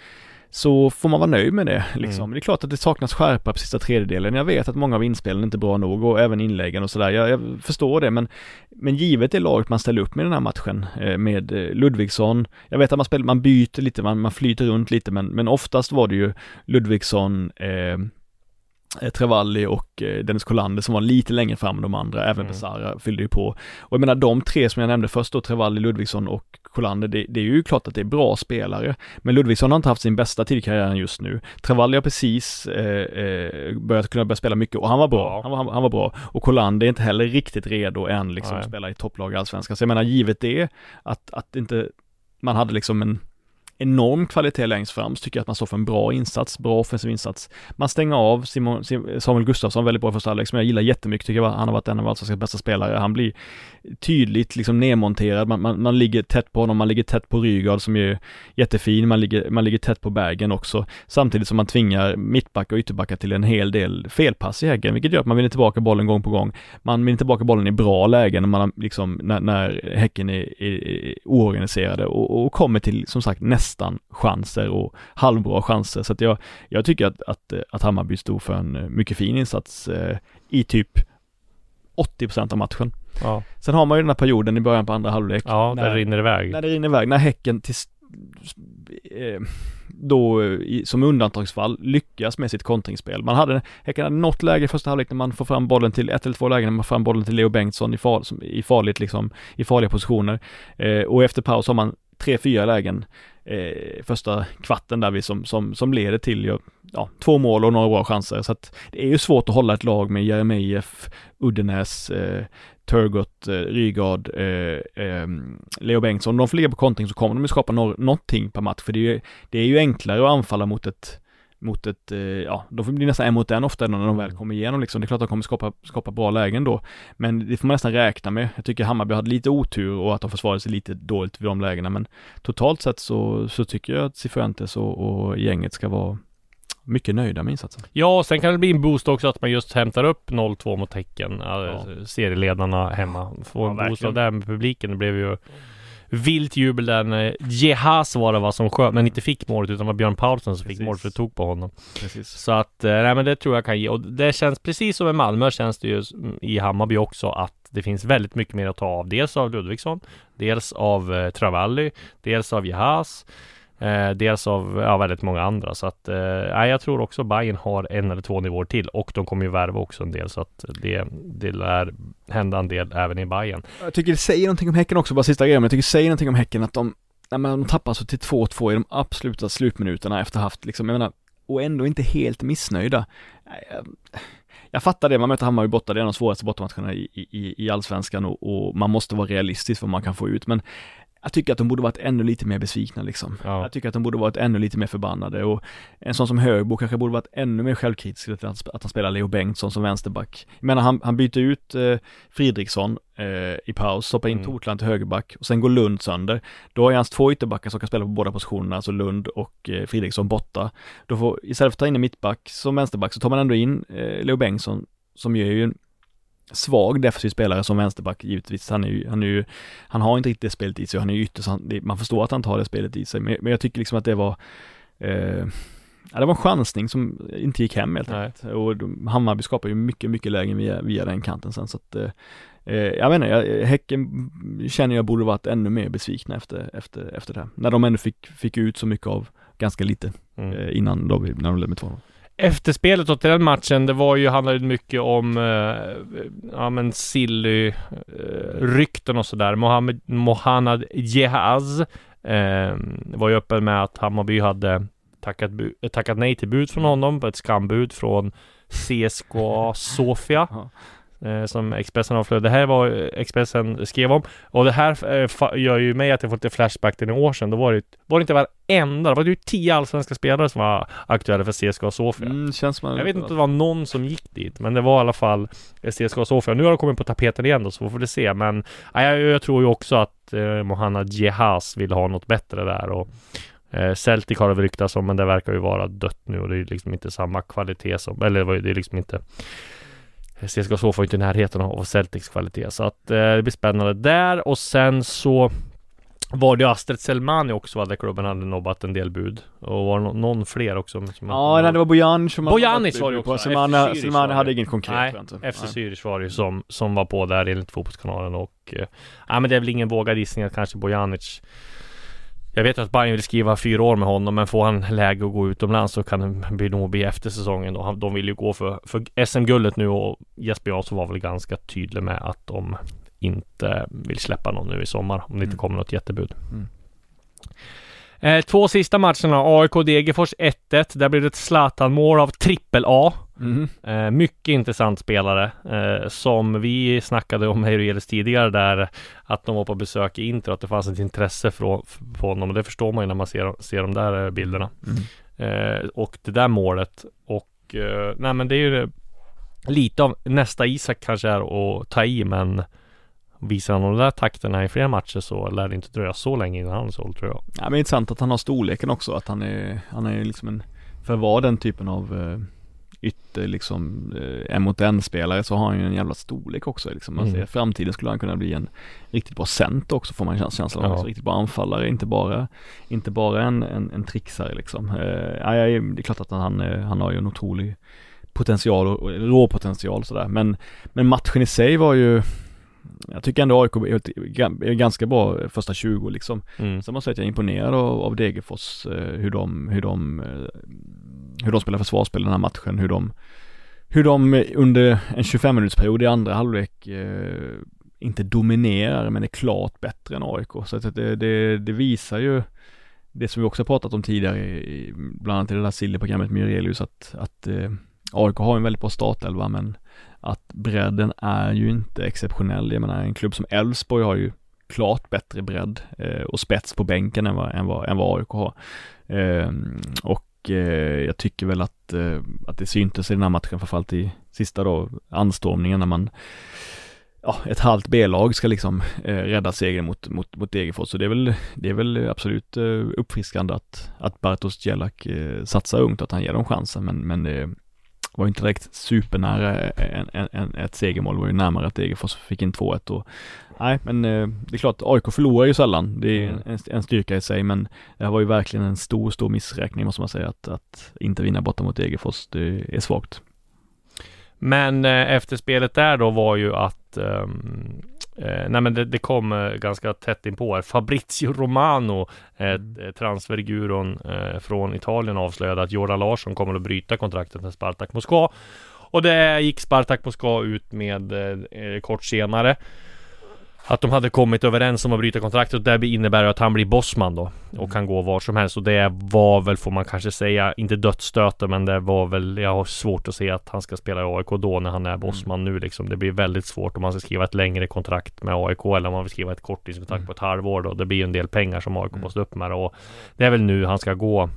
så får man vara nöjd med det. Liksom. Mm. Det är klart att det saknas skärpa på sista tredjedelen. Jag vet att många av inspelen inte är bra nog och även inläggen och sådär. Jag, jag förstår det, men, men givet det laget man ställer upp med den här matchen eh, med eh, Ludvigsson. Jag vet att man spelar, man byter lite, man, man flyter runt lite, men, men oftast var det ju Ludvigsson, eh, Trevalli och eh, Dennis Kolander som var lite längre fram än de andra, även Mm. Besara fyllde ju på. Och jag menar de tre som jag nämnde först då, Trevalli, Ludvigsson och Kolander, det, det är ju klart att det är bra spelare. Men Ludvigsson har inte haft sin bästa tid i karriären just nu. Trevalli har precis eh, eh, börjat kunna börja spela mycket och han var bra. Han, var, han, han var bra. Och Kolander är inte heller riktigt redo än liksom Nej. att spela i topplag i Allsvenskan. Så jag menar givet det, att, att inte man hade liksom en enorm kvalitet längst fram så tycker jag att man står för en bra insats, bra offensiv insats. Man stänger av Simon, Samuel Gustafsson väldigt bra i första halvlek som jag gillar jättemycket, tycker jag han har varit en av allsvenskans bästa spelare. Han blir tydligt liksom nedmonterad, man, man, man ligger tätt på honom, man ligger tätt på Rygaard som är jättefin, man ligger, man ligger tätt på Bergen också, samtidigt som man tvingar mittbackar och ytterbackar till en hel del felpass i Häggen, vilket gör att man vinner tillbaka bollen gång på gång. Man vinner tillbaka bollen i bra lägen när man liksom, när, när Häcken är, är, är oorganiserade och, och kommer till, som sagt, nästa nästan chanser och halvbra chanser. Så att jag, jag tycker att, att, att Hammarby stod för en eh, mycket fin insats eh, i typ 80% av matchen. Ja, Sen har man ju den här perioden i början på andra halvlek. ja när, det rinner iväg. när det rinner iväg, när Häcken till, eh, då eh, som undantagsfall lyckas med sitt kontringsspel. Man hade, Häcken hade något läge i första halvlek när man får fram bollen till, ett eller två lägen när man får fram bollen till Leo Bengtsson i, far, i farligt liksom, i farliga positioner. Eh, och efter paus har man tre, fyra lägen eh, första kvarten där vi som, som, som leder till ju, ja, två mål och några bra chanser. Så att det är ju svårt att hålla ett lag med Jeremejeff, Uddenäs, eh, Turgott, eh, Rygaard, eh, eh, Leo Bengtsson. Om de får ligga på kontring så kommer de ju skapa no någonting per match. För det är ju, det är ju enklare att anfalla mot ett mot ett, eh, ja, de får bli nästan en mot en ofta när de väl kommer igenom liksom. Det är klart att de kommer skapa, skapa bra lägen då. Men det får man nästan räkna med. Jag tycker Hammarby hade lite otur och att de försvarade sig lite dåligt vid de lägena. Men totalt sett så, så tycker jag att Cifuentes och, och gänget ska vara mycket nöjda med insatsen. Ja, sen kan det bli en boost också att man just hämtar upp 0-2 mot Häcken. Ja. Ja. Serieledarna hemma. Får Ja, en boost av det med publiken. Det blev ju vilt jubel där när Jehas var det va som sköt, men inte fick målet utan det var Björn Paulsen som fick målet för det tog på honom. Precis. Så att, eh, nej men det tror jag kan ge. Och det känns precis som i Malmö känns det ju mm, i Hammarby också att det finns väldigt mycket mer att ta av. Dels av Ludvigsson, dels av eh, Travalli, dels av Jehas. Eh, dels av ja, väldigt många andra så att eh, nej, jag tror också Bayern har en eller två nivåer till och de kommer ju värva också en del så att det, det lär hända en del även i Bayern. Jag tycker det säger någonting om Häcken också, bara sista grejen, men jag tycker det säger någonting om Häcken att de, nej men de tappar så till 2-2 i de absoluta slutminuterna efter haft liksom, jag menar, och ändå inte helt missnöjda. Jag, jag fattar det, man möter Hammarby borta, det är en av de svåraste bortamatcherna i, i, i allsvenskan och, och, man måste vara realistisk för vad man kan få ut, men jag tycker att de borde varit ännu lite mer besvikna liksom. Ja. Jag tycker att de borde varit ännu lite mer förbannade och en sån som Högbo kanske borde varit ännu mer självkritisk att, att han spelar Leo Bengtsson som vänsterback. Jag menar han, han byter ut eh, Fridriksson eh, i paus, stoppar in mm. Tortland till högerback och sen går Lund sönder. Då har hans två ytterbackar som kan spela på båda positionerna, alltså Lund och eh, Fridriksson borta. Då får, istället för att ta in en mittback som vänsterback så tar man ändå in eh, Leo Bengtsson som ju är ju en svag defensiv spelare som vänsterback givetvis. Han är ju, han är ju, han har inte riktigt det spelet i sig, han är ju ytterst, man förstår att han tar det spelet i sig, men, men jag tycker liksom att det var eh, Ja, det var en chansning som inte gick hem helt enkelt. Och Hammarby skapar ju mycket, mycket lägen via, via den kanten sen så att eh, eh jag vet inte, jag, Häcken känner jag borde varit ännu mer besvikna efter, efter, efter det här. När de ändå fick, fick ut så mycket av ganska lite mm. eh, innan då, när de ledde med 2 Efterspelet till den matchen, det var ju, handlade mycket om, eh, ja men Silly, eh, rykten och sådär. Mohammed, Mohanad Jehaz eh, var ju öppen med att Hammarby hade tackat, tackat nej till bud från honom, ett skambud från CSKA Sofia. Eh, som Expressen avslöjade. Det här var Expressen skrev om. Och det här eh, gör ju mig att jag får lite flashback till några år sedan. Då var det, var det inte varenda, det var ju tio allsvenska spelare som var aktuella för CSKA Sofia. Mm, känns man jag vet inte om det var någon som gick dit, men det var i alla fall CSKA Sofia. Nu har de kommit på tapeten igen då, så får vi se. Men ja, jag, jag, tror ju också att eh, Mohanna Jehaz vill ha något bättre där. Och, eh, Celtic har det ryktats om, men det verkar ju vara dött nu och det är liksom inte samma kvalitet som, eller det är liksom inte CSKA Sofia inte i närheten av Celtics kvalitet så att eh, det blir spännande där. Och sen så var det Astrid Selmani också hade klubben hade nobbat en del bud. Och var det någon fler också? Som ja, nej, det var Bojanic som Bojanic var det också. Selmani, Selmani hade inget konkret Nej, FC Zürich var det ju som, som var på där enligt Fotbollskanalen och eh, Ja men det är väl ingen vågad gissning att kanske Bojanic jag vet att Bayern vill skriva fyra år med honom men får han läge att gå utomlands så kan det nog bli efter säsongen då. De vill ju gå för, för SM-guldet nu och Jesper Jansson var väl ganska tydlig med att de inte vill släppa någon nu i sommar om det inte mm. kommer något jättebud. Mm. Eh, två sista matcherna, AIK Degerfors 1-1. Där blev det ett Zlatan-mål av trippel A. Mm. Eh, mycket intressant spelare eh, som vi snackade om Heiroelis tidigare där att de var på besök i Inter och att det fanns ett intresse för honom och det förstår man ju när man ser, ser de där eh, bilderna. Mm. Eh, och det där målet och eh, nej men det är ju lite av nästa Isak kanske är att ta i men Visar han de där takterna i fler matcher så lär det inte dröja så länge innan han är såld tror jag. Ja men intressant att han har storleken också, att han är, han är liksom en, för att vara den typen av eh, ytter liksom, eh, en mot en spelare så har han ju en jävla storlek också liksom. Man mm. ser framtiden skulle han kunna bli en riktigt bra center också får man känslan av. Ja. Riktigt bra anfallare, inte bara, inte bara en, en, en trixare liksom. Eh, ja, det är klart att han, eh, han har ju en otrolig potential och rå potential sådär. Men, men matchen i sig var ju jag tycker ändå AIK är ganska bra första 20 liksom. Mm. Sen måste jag säga att jag är imponerad av, av Degerfors, eh, hur de, hur de, hur de spelar försvarsspel den här matchen, hur de, hur de under en 25 minutersperiod i andra halvlek eh, inte dominerar men är klart bättre än AIK. Så att det, det, det visar ju det som vi också pratat om tidigare, i, bland annat i det där Silly-programmet med Jurelius, att, att eh, AIK har en väldigt bra startelva men att bredden är ju inte exceptionell. Jag menar en klubb som Elfsborg har ju klart bättre bredd eh, och spets på bänken än vad, än vad, än vad AIK har. Eh, och Eh, jag tycker väl att, eh, att det syntes i den här matchen, framförallt i sista då, anstormningen när man ja, ett halvt B-lag ska liksom eh, rädda segern mot, mot, mot Degerfors. Så det är väl, det är väl absolut eh, uppfriskande att, att Bartosz Jelak eh, satsar ungt och att han ger dem chansen. Men, men det, var inte direkt supernära en, en, en, ett segermål, var ju närmare att Degerfors fick in 2-1 och Nej men eh, det är klart, AIK förlorar ju sällan, det är mm. en, en, styrka i sig men det här var ju verkligen en stor, stor missräkning måste man säga att, att inte vinna borta mot Degerfors, det är svagt. Men eh, efterspelet där då var ju att um, Eh, nej men det, det kom eh, ganska tätt inpå här. Fabrizio Romano, eh, mm. transferguron eh, från Italien avslöjade att Jordan Larsson kommer att bryta kontraktet med Spartak Moskva. Och det gick Spartak Moskva ut med eh, kort senare. Att de hade kommit överens om att bryta kontraktet och det innebär att han blir bossman då. Och kan gå var som helst. Och det var väl får man kanske säga inte dödsstöten men det var väl jag har svårt att se att han ska spela i AIK då när han är bossman nu liksom. Det blir väldigt svårt om man ska skriva ett längre kontrakt med AIK eller om man vill skriva ett korttidskontrakt på ett halvår då. Det blir en del pengar som AIK måste upp med och det är väl nu han ska gå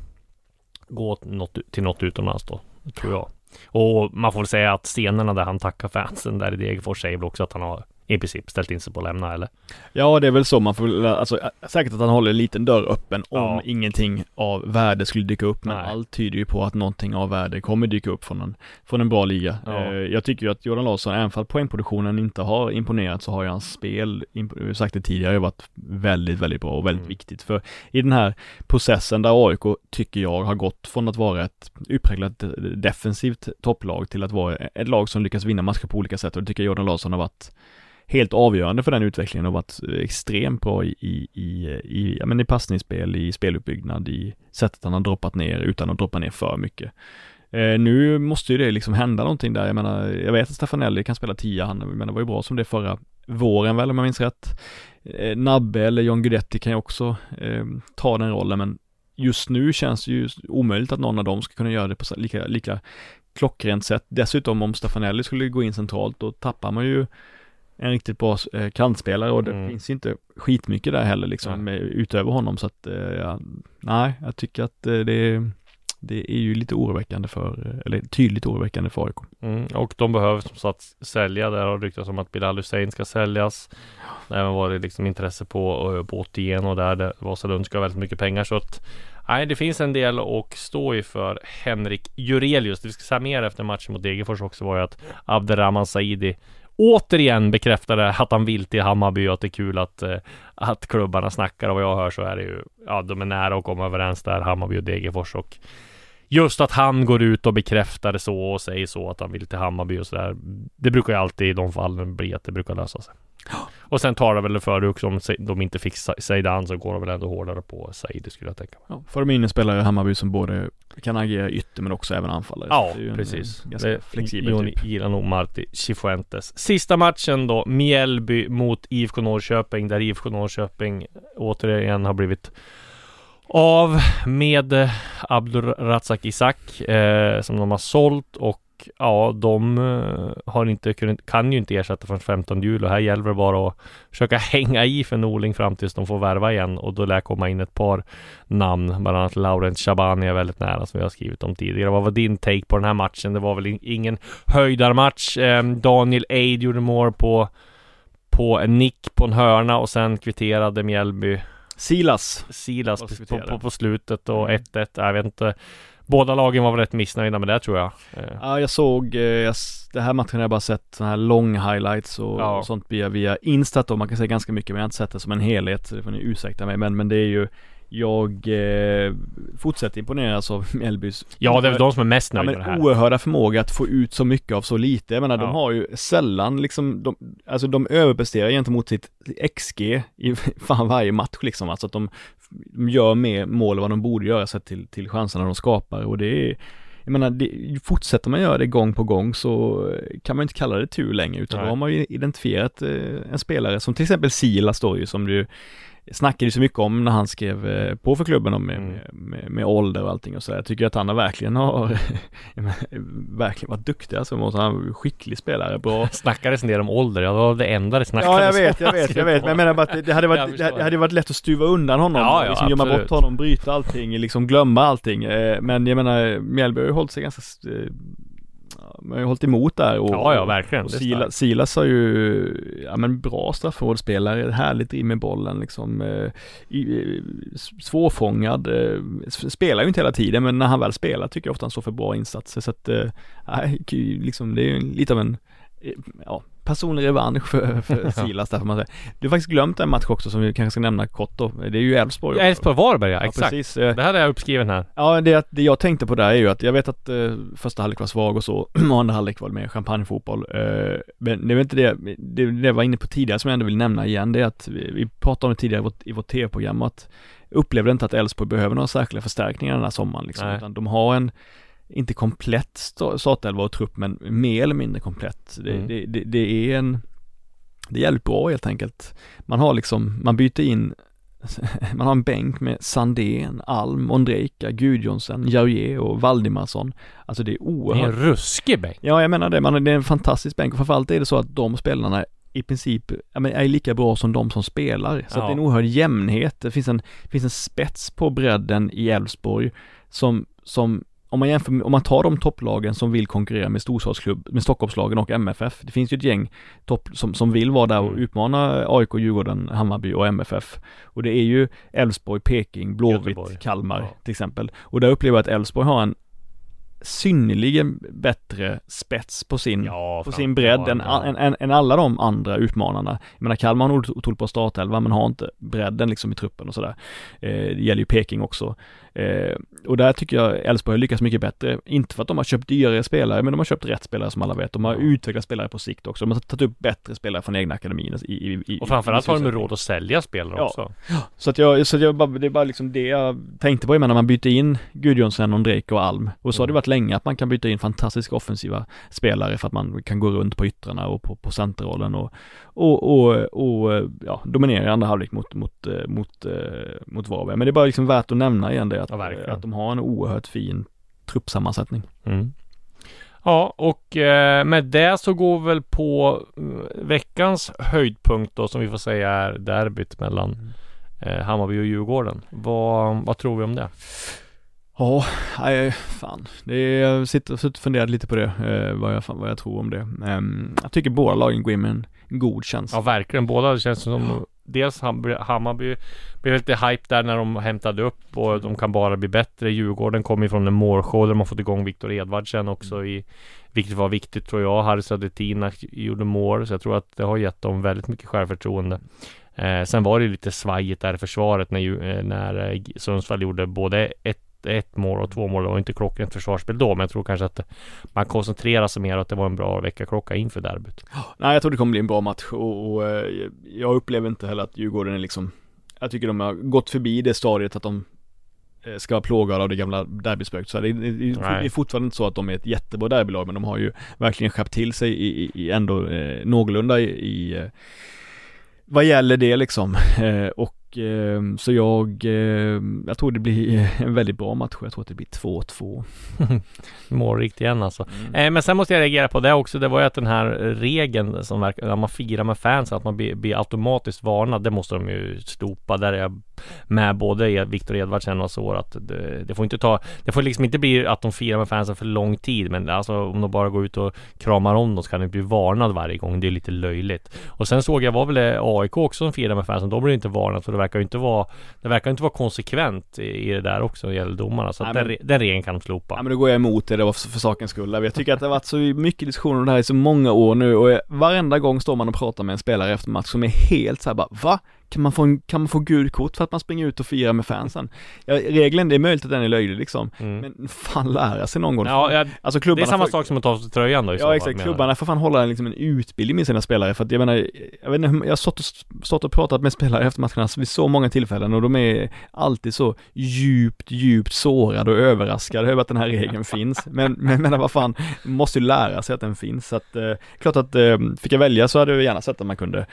gå något, till något utomlands då tror jag. Och man får väl säga att scenerna där han tackar fansen där i Degerfors säger väl också att han har i princip ställt in sig på att lämna eller? Ja det är väl så man får, alltså säkert att han håller en liten dörr öppen om Ja. ingenting av värde skulle dyka upp men Nej. allt tyder ju på att någonting av värde kommer dyka upp från en, från en bra liga. Ja. Eh, jag tycker ju att Jordan Larsson, även att poängproduktionen inte har imponerat så har ju hans spel, sagt det tidigare, varit väldigt, väldigt bra och väldigt Mm. viktigt. För i den här processen där AIK, tycker jag, har gått från att vara ett utpräglat defensivt topplag till att vara ett lag som lyckas vinna matcher på olika sätt och det tycker jag Jordan Larsson har varit helt avgörande för den utvecklingen och varit extremt bra i, i, i, i, ja, men i passningsspel, i speluppbyggnad, i sättet han har droppat ner utan att droppa ner för mycket. Eh, nu måste ju det liksom hända någonting där, jag menar, jag vet att Stefanelli kan spela tia, han men det var ju bra som det förra våren väl om jag minns rätt. Eh, Nabbe eller John Guidetti kan ju också eh, ta den rollen, men just nu känns det ju omöjligt att någon av dem ska kunna göra det på lika, lika klockrent sätt. Dessutom om Stefanelli skulle gå in centralt, då tappar man ju en riktigt bra eh, kantspelare och det Mm. finns inte skitmycket där heller liksom med, utöver honom så att, eh, ja, nej, jag tycker att eh, det, det är ju lite oroväckande för, eh, eller tydligt oroväckande för AIK. Mm, och de behöver som sagt sälja. Där har ryktats om att Bilal Hussein ska säljas. Det även varit liksom intresse på, på 81 och där det Vasalund ska ha väldigt mycket pengar så att Nej, det finns en del att stå i för Henrik Jurelius. Det vi ska säga mer efter matchen mot Degerfors också var ju att Abderrahman Saidi återigen bekräftade att han vill till Hammarby och att det är kul att, eh, att klubbarna snackar och vad jag hör så är det ju, ja de är nära att komma överens där, Hammarby och Degerfors och Just att han går ut och bekräftar det så och säger så att han vill till Hammarby och sådär. Det brukar ju alltid i de fallen bli att det brukar lösa sig. Och sen tar det väl för det också om de inte fick Zeidan så går de väl ändå hårdare på Saidi skulle jag tänka mig. Ja, får de in en spelare i Hammarby som både kan agera ytter men också även anfallare. Ja, ju en, precis. eh, Ganska Det- flexibel Jon typ. gillar nog Marti Cifuentes. Sista matchen då, Mjällby mot IFK Norrköping, där IFK Norrköping återigen har blivit av med Abdulrazak Isak eh, som de har sålt och ja, de eh, har inte kunnat, kan ju inte ersätta från 15 juli och här gäller det bara att försöka [LAUGHS] hänga i för Norling fram tills de får värva igen och då lär komma in ett par namn, bland annat Laurent Shabani är väldigt nära som vi har skrivit om tidigare. Vad var din take på den här matchen? Det var väl in- ingen höjdarmatch. Eh, Daniel Eid gjorde mål på på en nick på en hörna och sen kvitterade Mjällby Silas. Silas på, på, på slutet och Mm. 1-1. Jag vet inte. Båda lagen var väl rätt missnöjda med det tror jag. Eh, Ja, jag såg, eh, jag, det här matchen har jag bara sett sådana här lång highlights och, Ja. sånt via, via Instat då, man kan säga ganska mycket men jag har inte sett det som en helhet, så det får ni ursäkta mig, men, men det är ju jag eh, fortsätter imponeras av [LAUGHS] Mjällbys Ja, det är väl de som är mest Ja, nöjda men med det här. oerhörda förmåga att få ut så mycket av så lite. Jag menar, Ja. de har ju sällan liksom, de, alltså de överpresterar gentemot sitt XG i [LAUGHS] fan varje match liksom. Alltså att de, de gör mer mål än vad de borde göra sett till, till chanserna de skapar och det är jag menar, det, fortsätter man göra det gång på gång så kan man inte kalla det tur längre utan Nej. då har man ju identifierat eh, en spelare som till exempel Silas då ju som du snackade så mycket om när han skrev eh, på för klubben om med, Mm. med, med, ålder och allting och så där. Jag tycker att han har verkligen har [LAUGHS] verkligen varit duktig alltså. Han är en skicklig spelare, bra. [LAUGHS] Snackades del om ålder, ja det var det enda det snackades Ja jag om. vet, jag vet, jag vet. Men jag menar bara att det, hade varit, det hade varit lätt att stuva undan honom. Ja, ja, liksom gömma bort honom, bryta allting, liksom glömma allting. Eh, Men jag menar, Mjällby har ju hållit sig ganska eh, man har ju hållit emot där och, Ja, ja, verkligen. och Silas. Silas har ju, ja men bra straffområdesspelare, härligt driv med bollen liksom, eh, i- svårfångad, eh, spelar ju inte hela tiden men när han väl spelar tycker jag ofta han står för bra insatser så att, eh, liksom det är ju lite av en, eh, ja, personlig revansch för, [LAUGHS] för Silas där får man säga. Du har faktiskt glömt en match också som vi kanske ska nämna kort då, det är ju Elfsborg också. Elfsborg Varberg ja, Ja, exakt. precis. Eh, Det här är jag uppskriven här. Ja, det, det jag tänkte på där är ju att jag vet att eh, första halvlek var svag och så, [CLEARS THROAT] och andra halvlek var det mer champagnefotboll. Eh, men det väl inte det, det, det jag var inne på tidigare som jag ändå vill nämna igen, det är att vi, vi pratade om det tidigare i vårt, i vårt tv-program att upplevde inte att Elfsborg behöver några särskilda förstärkningar den här sommaren liksom, Nej. utan de har en inte komplett sta- startelva och trupp men mer eller mindre komplett. Det, Mm. det, det, det är en det är jävligt bra helt enkelt. Man har liksom, man byter in [LAUGHS] man har en bänk med Sandén, Alm, Ondrejka, Gudjonsen, Jaurier och Valdimarsson. Alltså det är Det är oerhört. en ruskig bänk. Ja, jag menar det. Man, det är en fantastisk bänk och framförallt är det så att de spelarna i princip är lika bra som de som spelar. Så Ja. det är en oerhörd jämnhet. Det finns en, det finns en spets på bredden i Elfsborg som, som om man jämför med, om man tar de topplagen som vill konkurrera med storstadsklubb, med Stockholmslagen och MFF. Det finns ju ett gäng topp som, som vill vara där och Mm. utmana AIK, Djurgården, Hammarby och MFF. Och det är ju Elfsborg, Peking, Blåvitt. Kalmar Ja. till exempel. Och där upplever jag att Elfsborg har en synnerligen bättre spets på sin, Ja, på sin bredd än, än, än, än alla de andra utmanarna. Jag menar Kalmar har nog otroligt bra startelva men har inte bredden liksom i truppen och sådär. Eh, det gäller ju Peking också. Eh, och där tycker jag Elfsborg har lyckats mycket bättre. Inte för att de har köpt dyrare spelare, men de har köpt rätt spelare som alla vet. De har Ja. utvecklat spelare på sikt också. De har tagit upp bättre spelare från egna akademin i, i, i Och framförallt har de råd att sälja spelare Ja. också. så att jag, så att jag bara, det är bara liksom det jag tänkte på, menar, när man byter in Gudjonsen, Ondrejka och Alm. Och så har det Mm. varit länge att man kan byta in fantastiska offensiva spelare för att man kan gå runt på yttrarna och på, på centerrollen och, och, och, och ja, dominera i andra halvlek mot, mot, eh, mot, eh, mot Varberg. Men det är bara liksom värt att nämna igen det, att, Ja, verkligen. att de har en oerhört fin truppsammansättning. Mm. Ja, och eh, med det så går vi väl på eh, veckans höjdpunkt då som vi får säga är derbyt mellan eh, Hammarby och Djurgården. Vad, vad tror vi om det? Ja, nej, fan. Det är, jag sitter, och funderat lite på det, eh, vad, jag, vad jag tror om det. Ehm, jag tycker båda lagen går in med en god känsla. Ja, verkligen. Båda känns som Dels Ham- Hammarby blev lite hype där när de hämtade upp och de kan bara bli bättre. Djurgården kom ifrån en målshow där de har fått igång Viktor Edvardsen också i Vilket var viktigt tror jag. Harry Sadetina gjorde mål så jag tror att det har gett dem väldigt mycket självförtroende. Eh, sen var det lite svajigt där i försvaret när, ju- eh, när eh, Sundsvall gjorde både ett ett mål och två mål. Det var inte klockrent försvarsspel då, men jag tror kanske att man koncentrerar sig mer och att det var en bra veckaklocka inför derbyt. Nej, jag tror det kommer bli en bra match och, och eh, jag upplever inte heller att Djurgården är liksom Jag tycker de har gått förbi det stadiet att de eh, ska vara plågade av det gamla derbyspöket. Så det, det, det, är fortfarande inte så att de är ett jättebra derbylag, men de har ju verkligen skärpt till sig i, i, i ändå eh, någorlunda i, i eh, vad gäller det liksom. [LAUGHS] Eh, och så jag, eh, jag tror det blir [LAUGHS] en väldigt bra match. Jag tror att det blir 2-2. [LAUGHS] Målrikt igen alltså. Mm. Eh, men sen måste jag reagera på det också. Det var ju att den här regeln som verkar, när man firar med fans, att man blir, blir automatiskt varnad. Det måste de ju slopa. Där är jag med både Ed- Viktor Edvardsen och så att det, det får inte ta, det får liksom inte bli att de firar med fansen för lång tid. Men alltså om de bara går ut och kramar om dem så kan de bli varnad varje gång. Det är lite löjligt. Och sen såg jag, var väl det AIK också som firade med fansen. Blir det inte varnat. Så det verkar ju inte vara, det verkar inte vara konsekvent i, det där också när det gäller domarna. Så att Nej, den, men- re- den regeln kan de slopa. Ja men då går jag emot det, det var för, för sakens skull. Jag tycker att det har varit så mycket diskussioner om det här i så många år nu och varenda gång står man och pratar med en spelare efter match som är helt så här bara Va? Kan man få, en, kan man få gult kort för att man springer ut och firar med fansen? Ja, regeln, det är möjligt att den är löjlig liksom, Mm. men fan lära sig någon gång. Ja, ja, alltså det klubbarna är samma får, sak som att ta av sig tröjan då i Ja fall, exakt, jag. klubbarna får fan hålla en, liksom en utbildning med sina spelare för att jag menar, jag vet inte, jag har stått och, stått och pratat med spelare efter matcherna vid så många tillfällen och de är alltid så djupt, djupt sårade och överraskade över att den här regeln [LAUGHS] finns. Men, men menar vad fan, måste ju lära sig att den finns. Så att, eh, klart att eh, fick jag välja så hade jag gärna sett att man kunde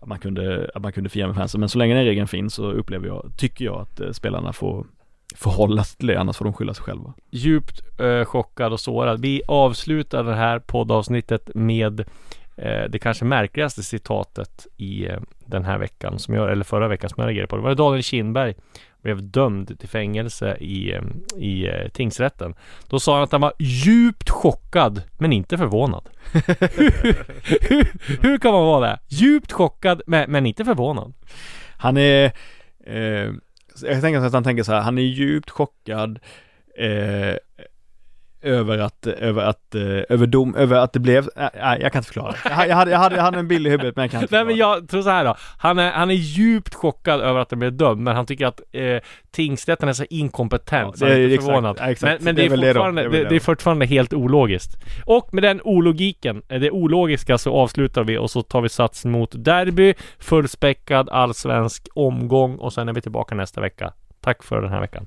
att man kunde, att man kunde fira med fansen, Alltså, men så länge den regeln finns så upplever jag, tycker jag att eh, spelarna får förhålla sig till det, annars får de skylla sig själva. Djupt eh, chockad och sårad. Vi avslutar det här poddavsnittet med eh, det kanske märkligaste citatet i eh, den här veckan, som jag, eller förra veckan som jag reagerade på. Det var Daniel Kindberg blev dömd till fängelse i, i eh, tingsrätten. Då sa han att han var djupt chockad, men inte förvånad. hur, [LAUGHS] hur kan man vara det? Djupt chockad, men, men inte förvånad. Han är, eh, jag tänker att han tänker så här, han är djupt chockad eh, över att, över att, eh, över dom, över att det blev, nej nej, jag kan inte förklara. Jag, jag, hade, jag, hade, jag hade en bild i huvudet men jag kan inte Nej förklara. men jag tror så här då. Han är, han är djupt chockad över att det blev dömd men han tycker att eh, tingsrätten är så inkompetent Ja, så han är är inte förvånad. exakt. Men, men Det är är det då. fortfarande, Det är det, är fortfarande helt ologiskt. Och med den ologiken, eh, det ologiska så avslutar vi och så tar vi sats mot derby, fullspäckad allsvensk omgång och sen är vi tillbaka nästa vecka. Tack för den här veckan.